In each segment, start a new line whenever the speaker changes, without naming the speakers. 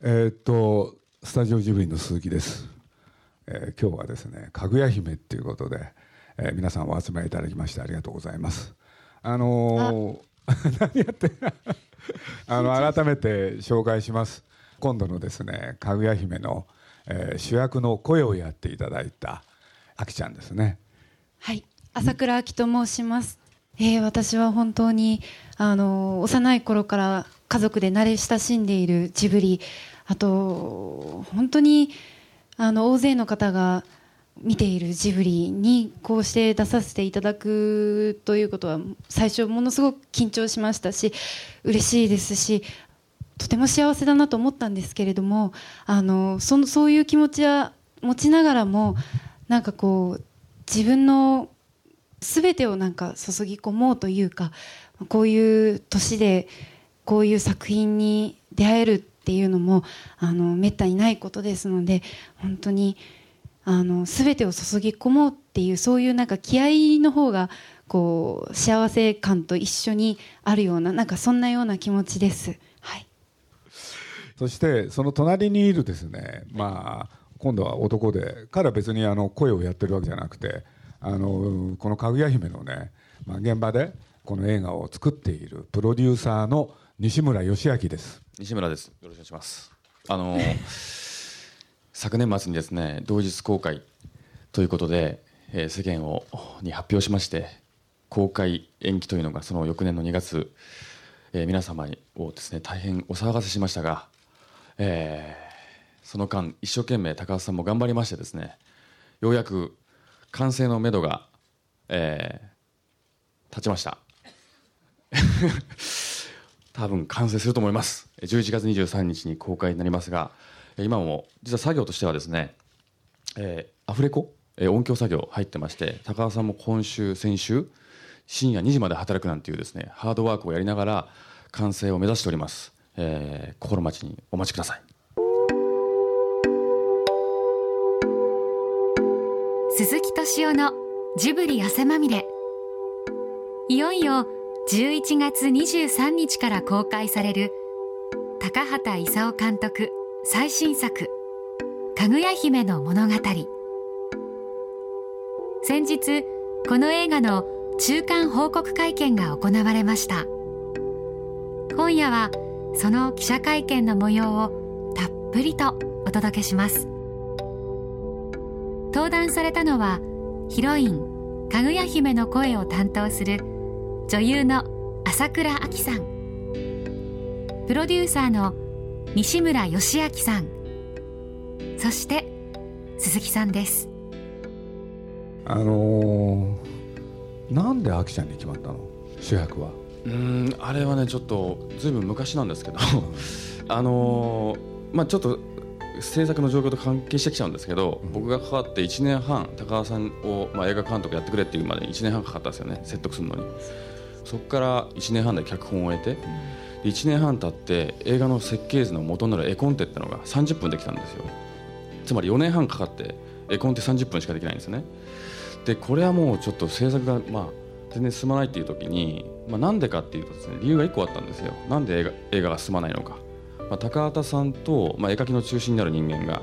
えーっとスタジオジブリの鈴木です、えー今日はですねかぐや姫っていうことで、えー皆さんお集まりいただきましてありがとうございます。あのー 何やって あの改めて紹介します。今度のですねかぐや姫の、えー主役の声をやっていただいたあきちゃんですね。
はい、朝倉明と申します。えー私は本当にあの幼い頃から家族で慣れ親しんでいるジブリ、あと本当にあの大勢の方が見ているジブリにこうして出させていただくということは最初ものすごく緊張しましたし嬉しいですしとても幸せだなと思ったんですけれどもあのそのそういう気持ちは持ちながらもなんかこう自分の全てをなんか注ぎ込もうというかこういう年でこういう作品に出会えるっていうのもあのめったにないことですので本当にあの全てを注ぎ込もうっていうそういうなんか気合の方がこう幸せ感と一緒にあるようななんかそんなような気持ちです。はい
そしてその隣にいるですね、まあ、今度は男で彼は別にあの声をやってるわけじゃなくてあのこの「かぐや姫」のね、まあ、現場でこの映画を作っているプロデューサーの西村義明です。
西村です。よろしくお願いします。あの 昨年末にですね同日公開ということで、えー世間をに発表しまして公開延期というのがその翌年の2月、えー皆様をですね大変お騒がせしましたが、えーその間一生懸命高橋さんも頑張りましてですねようやく完成のめどが、えー立ちました。多分完成すると思います。11月23日に公開になりますが今も実は作業としてはですね、えーアフレコ、えー音響作業入ってまして高田さんも今週先週深夜2時まで働くなんていうですねハードワークをやりながら完成を目指しております、えー心待ちにお待ちください。
鈴木敏夫のジブリ汗まみれ。いよいよ11月23日から公開される高畑勲監督最新作「かぐや姫の物語」先日この映画の中間報告会見が行われました。今夜はその記者会見の模様をたっぷりとお届けします。登壇されたのはヒロインかぐや姫の声を担当する女優の朝倉亜希さん。プロデューサーの西村義明さん。そして鈴木さんです。
あのーなんであきちゃんに決まったの？主役は。
うーんあれはねちょっとずいぶん昔なんですけど。あのーまあちょっと制作の状況と関係してきちゃうんですけど、僕が関わって1年半高田さんを、まあ、映画監督やってくれっていうまでに1年半かかったんですよね説得するのにそこから1年半で脚本を終えて、で1年半経って映画の設計図の元になる絵コンテってのが30分できたんですよ。つまり4年半かかって絵コンテ30分しかできないんですね。でこれはもうちょっと制作がまあ全然進まないっていう時に、まあ、なんでかっていうとですね理由が1個あったんですよ。なんで映画映画が進まないのか、まあ、高畑さんと、まあ、絵描きの中心になる人間が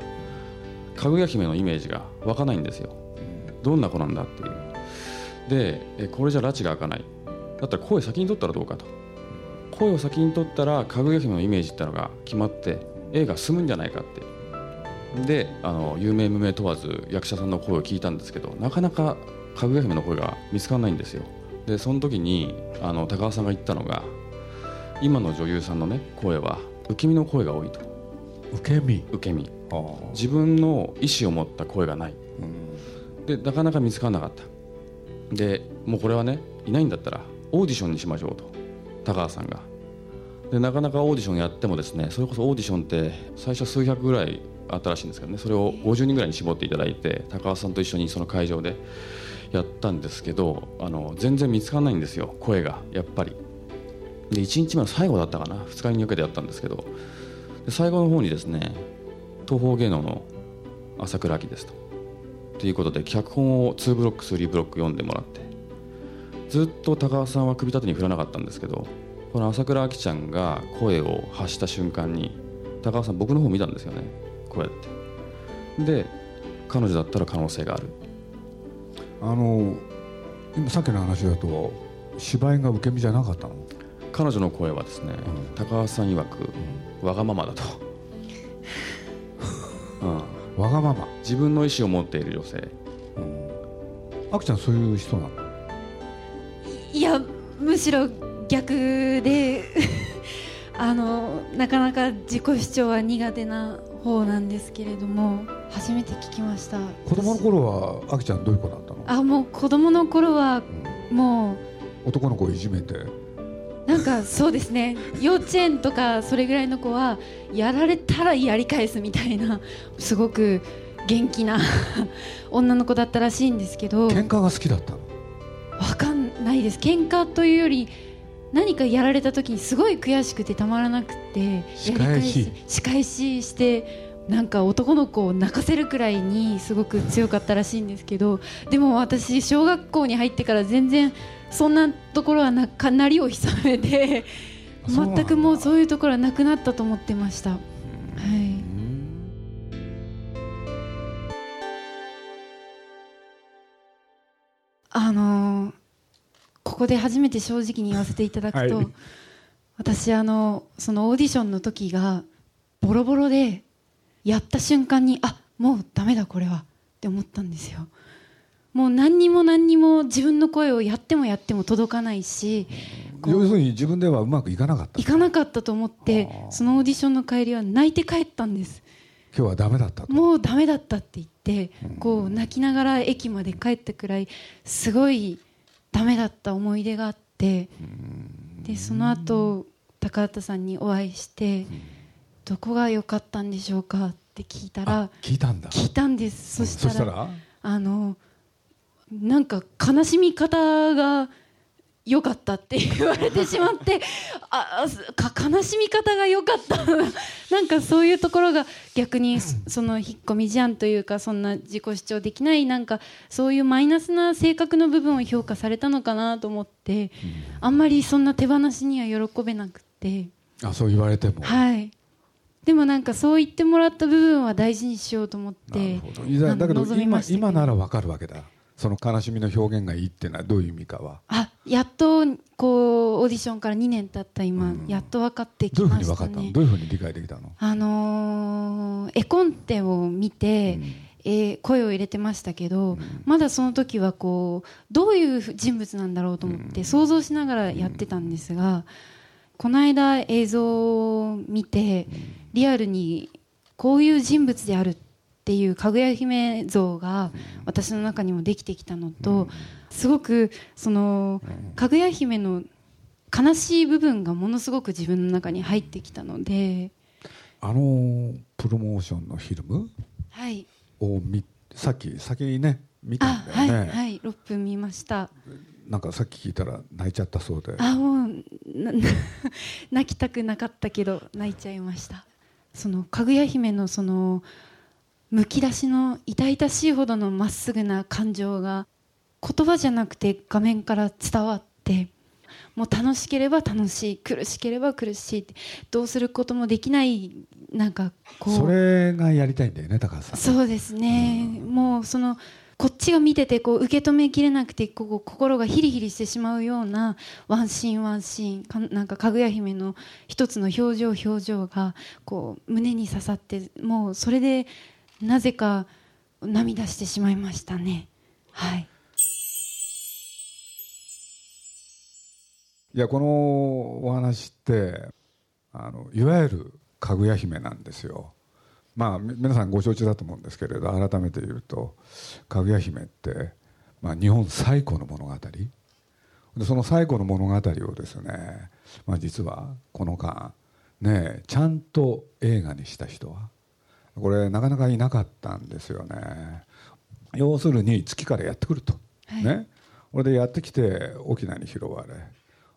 かぐや姫のイメージが湧かないんですよ。どんな子なんだっていう。でこれじゃ拉致が開かない。だったら声先に取ったらどうかと。声を先に取ったらかぐや姫のイメージってのが決まって映画進むんじゃないかって。であの有名無名問わず役者さんの声を聞いたんですけどなかなかかぐや姫の声が見つからないんですよ。でその時にあの高橋さんが言ったのが今の女優さんのね声は受け身の声が多いと。
受け身。
受け身。
あ。
自分の意思を持った声がない。
うん。
でなかなか見つからなかった。でもうこれはねいないんだったらオーディションにしましょうと高橋さんが。でなかなかオーディションやってもですねそれこそオーディションって最初数百ぐらいあったらしいんですけどねそれを50人ぐらいに絞っていただいて高橋さんと一緒にその会場でやったんですけどあの全然見つからないんですよ声がやっぱり。で1日目の最後だったかな2日に分けてやったんですけどで最後の方にですね東方芸能の朝倉明ですと。ということで脚本を2ブロック3ブロック読んでもらってずっと高橋さんは首立てに振らなかったんですけどこの朝倉亜希ちゃんが声を発した瞬間に高橋さん僕の方見たんですよねこうやって。で彼女だったら可能性がある。
あの今さっきの話だと芝居が受け身じゃなかったの？
彼女の声はですね、
うん。
高橋さん曰く、わがままだと、うん、
わがまま、
自分の意思を持っている女性。
うん、あきちゃんそういう人なの？
いやむしろ逆で あのなかなか自己主張は苦手な方なんですけれども初めて聞きました。
子供の頃はあきちゃんどういう子だったの、
あもう子供の頃は
うん。
もう
男の子をいじめて？
なんかそうですね。幼稚園とかそれぐらいの子はやられたらやり返すみたいなすごく元気な 女の子だったらしいんですけど。
喧嘩が好きだったの？
わかんです。喧嘩というより何かやられた時にすごい悔しくてたまらなくて
仕返し。
やり返仕返ししてなんか男の子を泣かせるくらいにすごく強かったらしいんですけどでも私小学校に入ってから全然そんなところはなかなりを潜めて全くもうそういうところはなくなったと思ってました。はい。あのーここで初めて正直に言わせていただくと、
はい。
私あのそのオーディションの時がボロボロでやった瞬間にあもうダメだこれはって思ったんですよ。もう何にも何にも自分の声をやってもやっても届かないし
要するに自分ではうまくいかなかった
行か？なかったと思ってそのオーディションの帰りは泣いて帰ったんです。
今日はダメだったと。
もうダメだったって言ってこう泣きながら駅まで帰ったくらいすごいダメだった思い出があってでその後高畑さんにお会いしてどこが良かったんでしょうかって聞いたら
あ聞いたんだ。
聞いたんです。そしたら
そしたら？
あのなんか悲しみ方が良かったって言われてしまってああすか悲しみ方が良かった。なんかそういうところが逆にそその引っ込み思案というかそんな自己主張できないなんかそういうマイナスな性格の部分を評価されたのかなと思ってあんまりそんな手放しには喜べなくて。
あそう言われても。
はい。でもなんかそう言ってもらった部分は大事にしようと思っ
な
て
るほど。だけど今今ならわかるわけだその悲しみの表現がいいっていうのはどういう意味かは？
あやっとこうオーディションから2年経った今、
うん。
やっと分かってき
どういうふう
ました
に分かったの？
ね
どういうふうに理解できたの？
あのー絵コンテを見て、えー声を入れてましたけど、まだその時はこうどういう人物なんだろうと思って想像しながらやってたんですが、この間映像を見てリアルにこういう人物であるっていうかぐや姫像が私の中にもできてきたのと、すごくそのかぐや姫の悲しい部分がものすごく自分の中に入ってきたので、
あのプロモーションのフィルム
はい、
を見さっき先にね見たんだよね、
はい6分見ました。
なんかさっき聞いたら泣いちゃったそうで。
あもう 泣きたくなかったけど泣いちゃいました。そのかぐや姫のそのむき出しの痛々しいほどのまっすぐな感情が言葉じゃなくて画面から伝わってもう楽しければ楽しい苦しければ苦しいってどうすることもできないなんかこう。
それがやりたいんだよね高橋さん。
そうですね、もうそのこっちが見ててこう受け止めきれなくてこう心がヒリヒリしてしまうようなワンシーンワンシーンかなんかかぐや姫の一つの表情表情がこう胸に刺さってもうそれでなぜか涙してしまいましたね。はい。
いやこのお話ってあのいわゆるかぐや姫なんですよ。まあ皆さんご承知だと思うんですけれど改めて言うとかぐや姫って、まあ、日本最古の物語。でその最古の物語をですね、まあ、実はこの間ねちゃんと映画にした人はこれなかなかいなかったんですよね。要するに月からやってくると、
はい。
ね。これでやってきて沖縄に拾われ。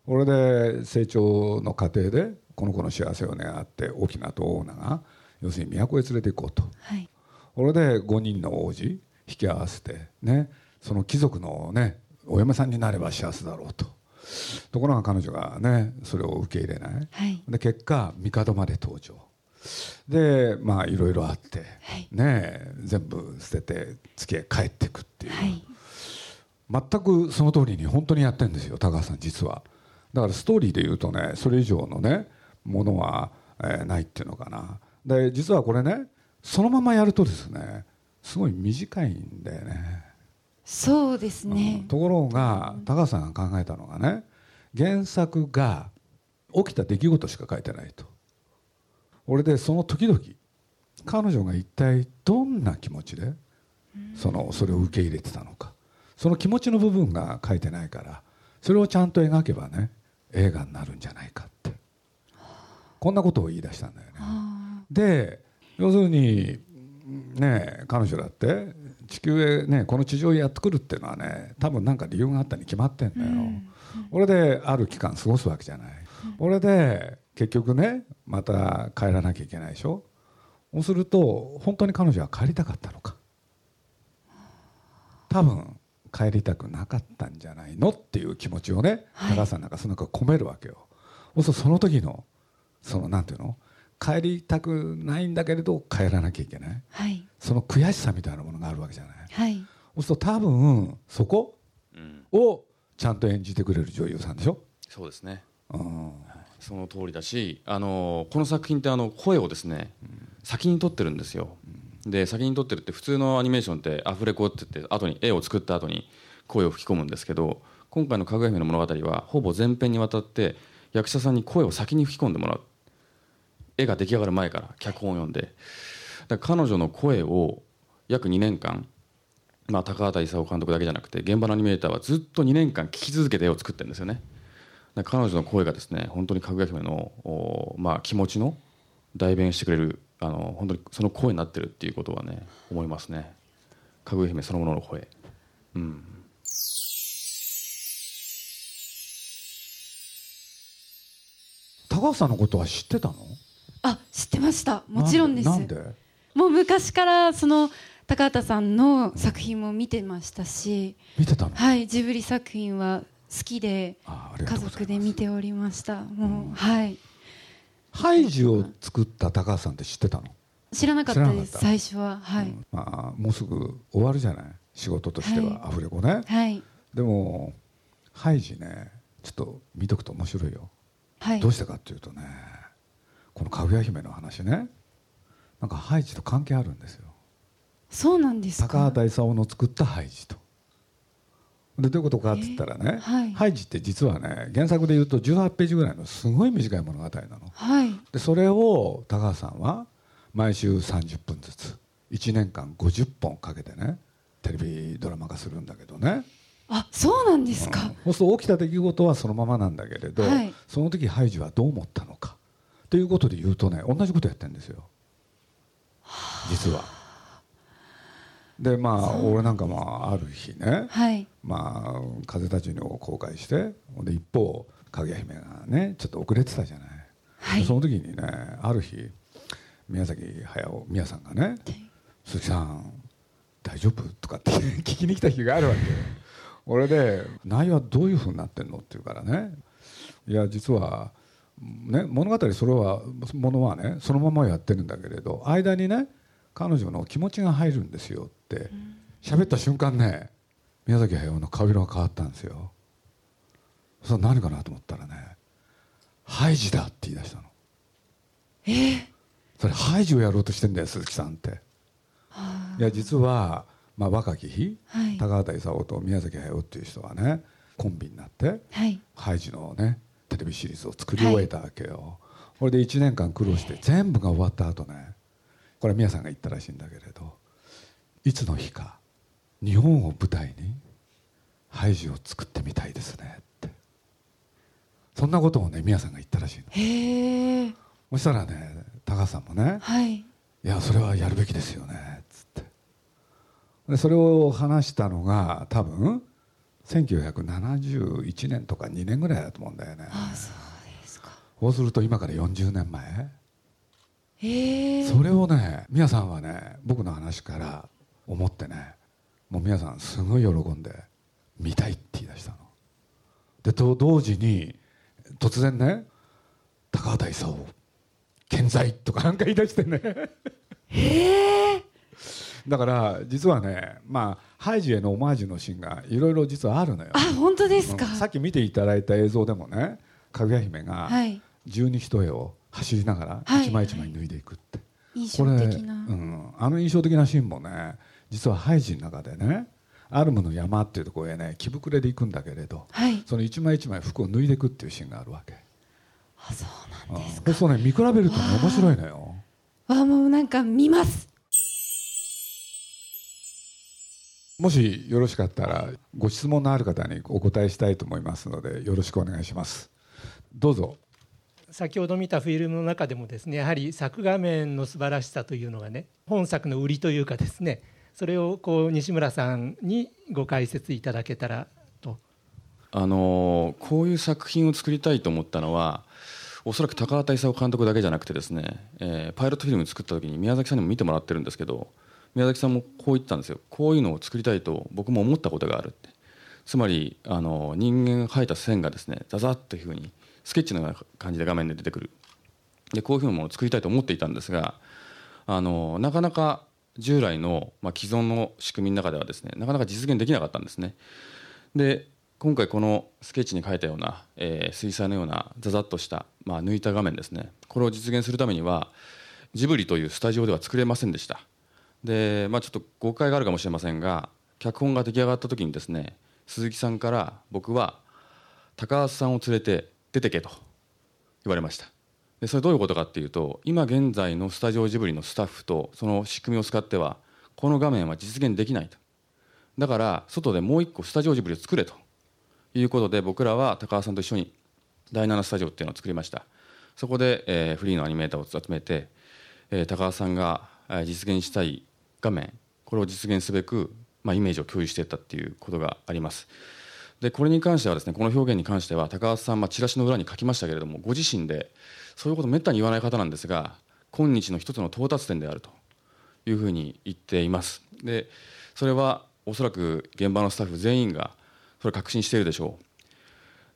これで成長の過程でこの子の幸せを願って沖縄と大名が要するに都へ連れて行こうと。
はい。
これで5人の王子引き合わせてね。その貴族のねお嫁さんになれば幸せだろうと。ところが彼女がねそれを受け入れない。
はい。
で結果帝まで登場でまあいろいろあって、
はい。
ね全部捨てて月へ帰っていくっていう、
はい。
全くその通りに本当にやってるんですよ高橋さん実は。だからストーリーで言うとねそれ以上のねものは、えーないっていうのかな。で実はこれねそのままやるとですねすごい短いんだよね。
そうです
うん。
ね
ところが高橋さんが考えたのがね原作が起きた出来事しか書いてないと俺でその時々彼女が一体どんな気持ちでそのそれを受け入れてたのか。その気持ちの部分が書いてないからそれをちゃんと描けばね映画になるんじゃないかって。こんなことを言い出したんだよね。
あ
で要するにね彼女だって地球へねこの地上へやってくるっていうのはね多分なんか理由があったに決まってんだよ、俺である期間過ごすわけじゃない、俺で結局ねまた帰らなきゃいけないでしょ？そうすると本当に彼女は帰りたかったのか？多分帰りたくなかったんじゃないの？っていう気持ちをね、
はい。
高橋さんなんかその中込めるわけよ。そうするとその時のそのなんていうの？帰りたくないんだけれど帰らなきゃいけない。
はい。
その悔しさみたいなものがあるわけじゃない？
はい。
そうすると多分そこ
うん、
をちゃんと演じてくれる女優さんでしょ、
そうですね。
うん、
その通りだしあのこの作品ってあの声をですね、先に撮ってるんですよ、で先に撮ってるって普通のアニメーションってアフレコって言って後に絵を作った後に声を吹き込むんですけど今回の「かぐや姫の物語」はほぼ全編にわたって役者さんに声を先に吹き込んでもらう。絵が出来上がる前から脚本を読んで。彼女の声を約2年間まあ、高畑勲監督だけじゃなくて現場のアニメーターはずっと2年間聞き続けて絵を作ってるんですよね彼女の声がですね本当にかぐや姫のおまあ、気持ちの代弁してくれるあの本当にその声になってるっていうことはね思いますね。かぐや姫そのものの声。うん。
高橋さんのことは知ってたの？
あ知ってました。もちろんです。もう昔からその高畑さんの作品も見てましたし。
見てたの？
はいジブリ作品は好きで家族で見ておりました。もうはい。
ハイジを作った高橋さんって知ってたの、
知らなかったです。最初は。はい、
うん。まあ、もうすぐ終わるじゃない？仕事としては、
はい。
アフレコね。
はい。
でもハイジねちょっと見とくと面白いよ、
はい。
どうしてかっていうとねこのかぐや姫の話ね。なんかハイジと関係あるんですよ。
そうなんですか？
高畑勲の作ったハイジとでどういうことかって言ったらね、
えーはい。
ハイジって実はね原作で言うと18ページぐらいのすごい短い物語なの。
はい。
でそれを高橋さんは毎週30分ずつ1年間50本かけてねテレビドラマ化するんだけどね。
あそうなんですか、
そうすると起きた出来事はそのままなんだけれど、
はい。
その時ハイジはどう思ったのかということで言うとね同じことやってるんですよ。実は。でまあ俺なんかもある日ね、
はい。
まあ「風立ちぬ」を公開してで一方かぐや姫がねちょっと遅れてたじゃない、
はい。
その時にねある日宮崎駿宮さんがね「鈴木さん大丈夫?」とかって 聞きに来た日があるわけよ。俺で「内容はどういうふうになってんの?」って言うからね「いや実は、ね、物語それはものはねそのままやってるんだけれど間にね彼女の気持ちが入るんですよ」って喋った瞬間ね宮崎駿の顔色が変わったんですよ。それ何かなと思ったらね「ハイジだ」って言い出したの。
え？ー、
それハイジをやろうとしてんだよ鈴木さんって。いや実は、まあ、若き日、
はい。
高畑勲と宮崎駿っていう人はねコンビになって
はい。
ハイジのねテレビシリーズを作り終えたわけよ、これで1年間苦労して全部が終わった後ねこれは宮さんが言ったらしいんだけれどいつの日か日本を舞台にハイジを作ってみたいですねって。そんなことをね宮さんが言ったらしいの。
へえ。
そしたらね高橋さんもね
はい。
いやそれはやるべきですよねつって。でそれを話したのが多分1971年とか2年ぐらいだと思うんだよね。
あそうですか。
そうすると今から40年前それをね宮さんはね僕の話から思ってねもう宮さんすごい喜んで見たいって言い出したの。でと同時に突然ね高畑勲健在とかなんか言い出してね。だから実はねまあハイジへのオマージュのシーンがいろいろ実はあるのよ。
あ本当ですか、
うん。さっき見ていただいた映像でもねかぐや姫が
はい。
十二一重を走りながら
はい。
一枚一枚脱いでいくって、
印
これ、
象的な、
うん、あの印象的なシーンもね実はハイジの中でねアルムの山っていうところへね着膨れで行くんだけれど
はい。
その一枚一枚服を脱いでいくっていうシーンがあるわけ、
あそうなんです
うん、そうね見比べるとね面白いのよ。
わもうなんか見ます。
もしよろしかったらご質問のある方にお答えしたいと思いますのでよろしくお願いします。どうぞ
先ほど見たフィルムの中でもですねやはり作画面の素晴らしさというのがね本作の売りというかですねそれをこう西村さんにご解説いただけたらと。
あのこういう作品を作りたいと思ったのはおそらく高畑勲監督だけじゃなくてですね、えーパイロットフィルム作った時に宮崎さんにも見てもらってるんですけど宮崎さんもこう言ったんですよ。こういうのを作りたいと僕も思ったことがあるって。つまりあの人間が描いた線がですねザザッというふうにスケッチのような感じで画面で出てくる。でこういうふうなものを作りたいと思っていたんですがあのなかなか従来の、まあ、既存の仕組みの中ではですねなかなか実現できなかったんですね。で今回このスケッチに描いたような、えー水彩のようなザザッとした、まあ、抜いた画面ですね。これを実現するためにはジブリというスタジオでは作れませんでした。で、まあ、ちょっと誤解があるかもしれませんが脚本が出来上がった時にですね鈴木さんから僕は高橋さんを連れて出てけと言われました。でそれどういうことかっていうと今現在のスタジオジブリのスタッフとその仕組みを使ってはこの画面は実現できないと。だから外でもう一個スタジオジブリを作れと。いうことで僕らは高橋さんと一緒に第7スタジオっていうのを作りました。そこで、えーフリーのアニメーターを集めて、えー高橋さんが実現したい画面これを実現すべく、まあ、イメージを共有していったっていうことがあります。でこれに関してはですねこの表現に関しては高橋さん、まあ、チラシの裏に書きましたけれどもご自身でそういうことめったに言わない方なんですが今日の一つの到達点であるというふうに言っています。でそれはおそらく現場のスタッフ全員がそれを確信しているでしょ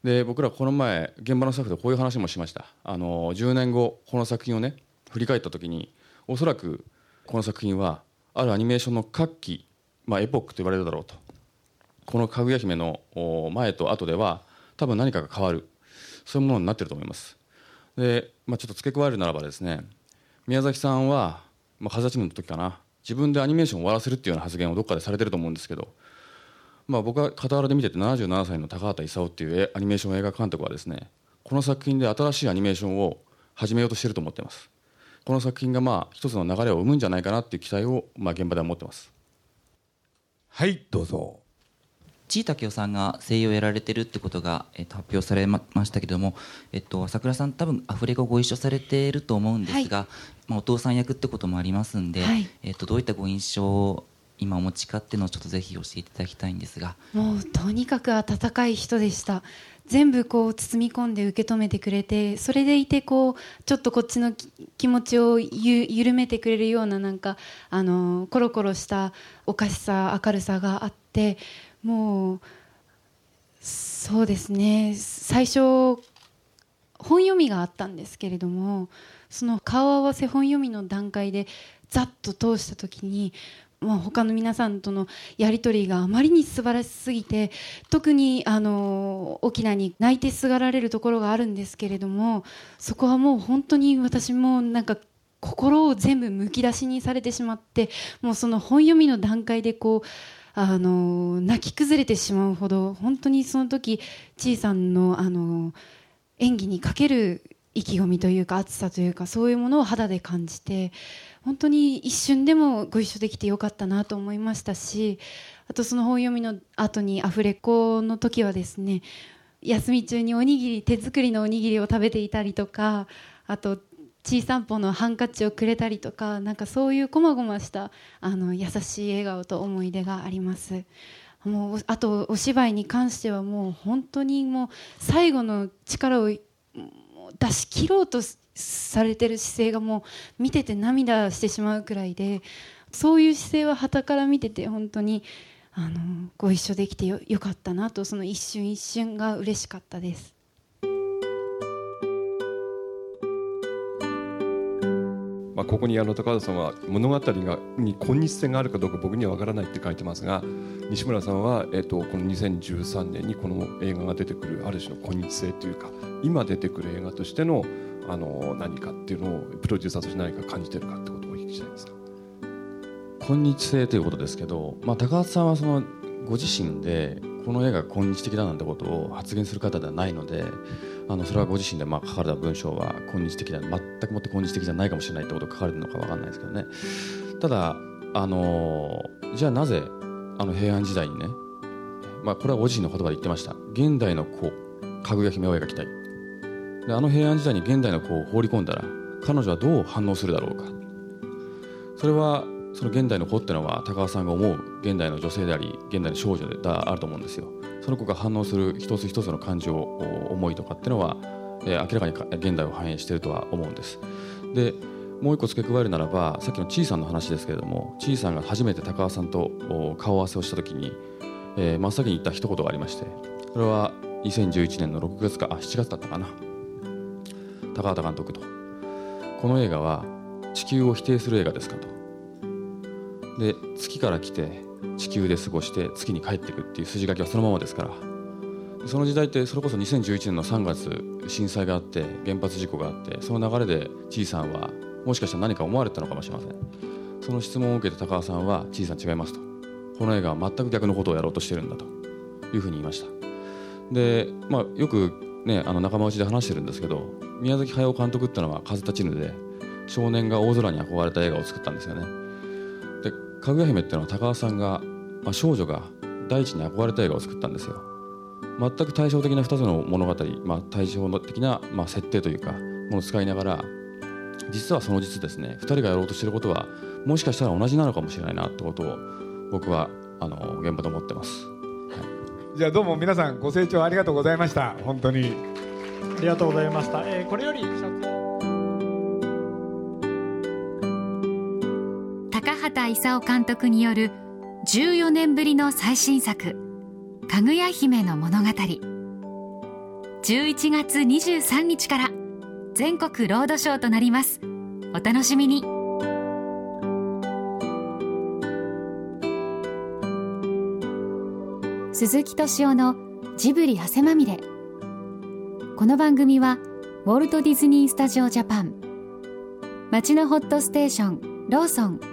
う。で僕らこの前現場のスタッフとこういう話もしました。あの10年後この作品をね振り返った時におそらくこの作品はあるアニメーションの活気、まあ、エポックと言われるだろうとこのかぐや姫の前と後では多分何かが変わる。そういうものになってると思います。で、まあ、ちょっと付け加えるならばですね宮崎さんは、まあ、風立ちの時かな。自分でアニメーションを終わらせるっていうような発言をどっかでされてると思うんですけど、まあ、僕は傍らで見てて77歳の高畑勲っていうアニメーション映画監督はですねこの作品で新しいアニメーションを始めようとしてると思ってます。この作品がまあ一つの流れを生むんじゃないかなっていう期待をまあ現場では持ってます。
はいどうぞ。
地井武雄さんが声優をやられてるってことが、えっと、発表されまましたけども、えっと、朝倉さん多分アフレコご一緒されていると思うんですが、まあ、お父さん役ってこともありますんで、
はい。
えっと、どういったご印象を今お持ちかっていうのをちょっとぜひ教えていただきたいんですが。
もうとにかく温かい人でした。全部こう包み込んで受け止めてくれてそれでいてこうちょっとこっちのき気持ちをゆ緩めてくれるようななんかあのコロコロしたおかしさ明るさがあってもうそうですね。最初本読みがあったんですけれどもその顔合わせ本読みの段階でざっと通した時に、まあ、他の皆さんとのやり取りがあまりに素晴らしすぎて特にあの沖縄に泣いてすがられるところがあるんですけれどもそこはもう本当に私もなんか心を全部むき出しにされてしまってもうその本読みの段階でこうあの泣き崩れてしまうほど本当にその時ちいさんのあの演技にかける意気込みというか熱さというかそういうものを肌で感じて本当に一瞬でもご一緒できてよかったなと思いましたしあとその本読みの後にアフレコの時はですね休み中におにぎり手作りのおにぎりを食べていたりとかあとちいさんぽのハンカチをくれたりとかなんかそういうこまごましたあの優しい笑顔と思い出があります。もうあとお芝居に関してはもう本当にもう最後の力を出し切ろうとされてる姿勢がもう見てて涙してしまうくらいでそういう姿勢は傍から見てて本当にあのご一緒できてよよかったなとその一瞬一瞬が嬉しかったです。
ここにあの高田さんは物語がに今日性があるかどうか僕には分からないって書いてますが西村さんは、えっと、この2013年にこの映画が出てくるある種の今日性というか今出てくる映画としてのあの何かっていうのをプロデューサーとして何か感じてるかってことをお聞きしたいんですが。
今日性ということですけど、まあ、高橋さんはそのご自身でこの映画が今日的だなんてことを発言する方ではないのであのそれはご自身でまあ書かれた文章は今日的だ全くもって今日的じゃないかもしれないってことが書かれてるのか分かんないですけどね。ただあのじゃあなぜあの平安時代にね、まあ、これはご自身の言葉で言ってました。現代の子かぐや姫を描きたい。であの平安時代に現代の子を放り込んだら彼女はどう反応するだろうか。それはその現代の子っていうのは高橋さんが思う現代の女性であり現代の少女であると思うんですよ。その子が反応する一つ一つの感情思いとかっていうのは、えー、明らかに現代を反映しているとは思うんです。でもう一個付け加えるならばさっきのちいさんの話ですけれどもちいさんが初めて高橋さんと顔合わせをした時に、えー、真っ先に言った一言がありましてそれは2011年の6月かあ7月だったかな。高畑監督と。この映画は地球を否定する映画ですかと。で月から来て地球で過ごして月に帰っていくっていう筋書きはそのままですから。その時代ってそれこそ2011年の3月震災があって原発事故があってその流れでちいさんはもしかしたら何か思われたのかもしれません。その質問を受けて高尾さんはちいさん違いますと。この映画は全く逆のことをやろうとしてるんだと。いうふうに言いました。で、まあ、よく、ね、あの仲間内で話してるんですけど宮崎駿監督っていうのは「風立ちぬ」で少年が大空に憧れた映画を作ったんですよね「かぐや姫」っていうのは高橋さんが、まあ、少女が大地に憧れた映画を作ったんですよ。全く対照的な2つの物語、まあ、対照的な、まあ、設定というかものを使いながら実はその実ですね2人がやろうとしていることはもしかしたら同じなのかもしれないなってことを僕はあの現場で思ってます、
はい、じゃあどうも皆さんご清聴ありがとうございました。本当に。
ありがとうございました、えー、これより
勲監督による14年ぶりの最新作「かぐや姫の物語」11月23日から全国ロードショーとなります。お楽しみに。鈴木敏夫のジブリ汗まみれ。この番組はウォルト・ディズニー・スタジオ・ジャパン。町のホットステーションローソン。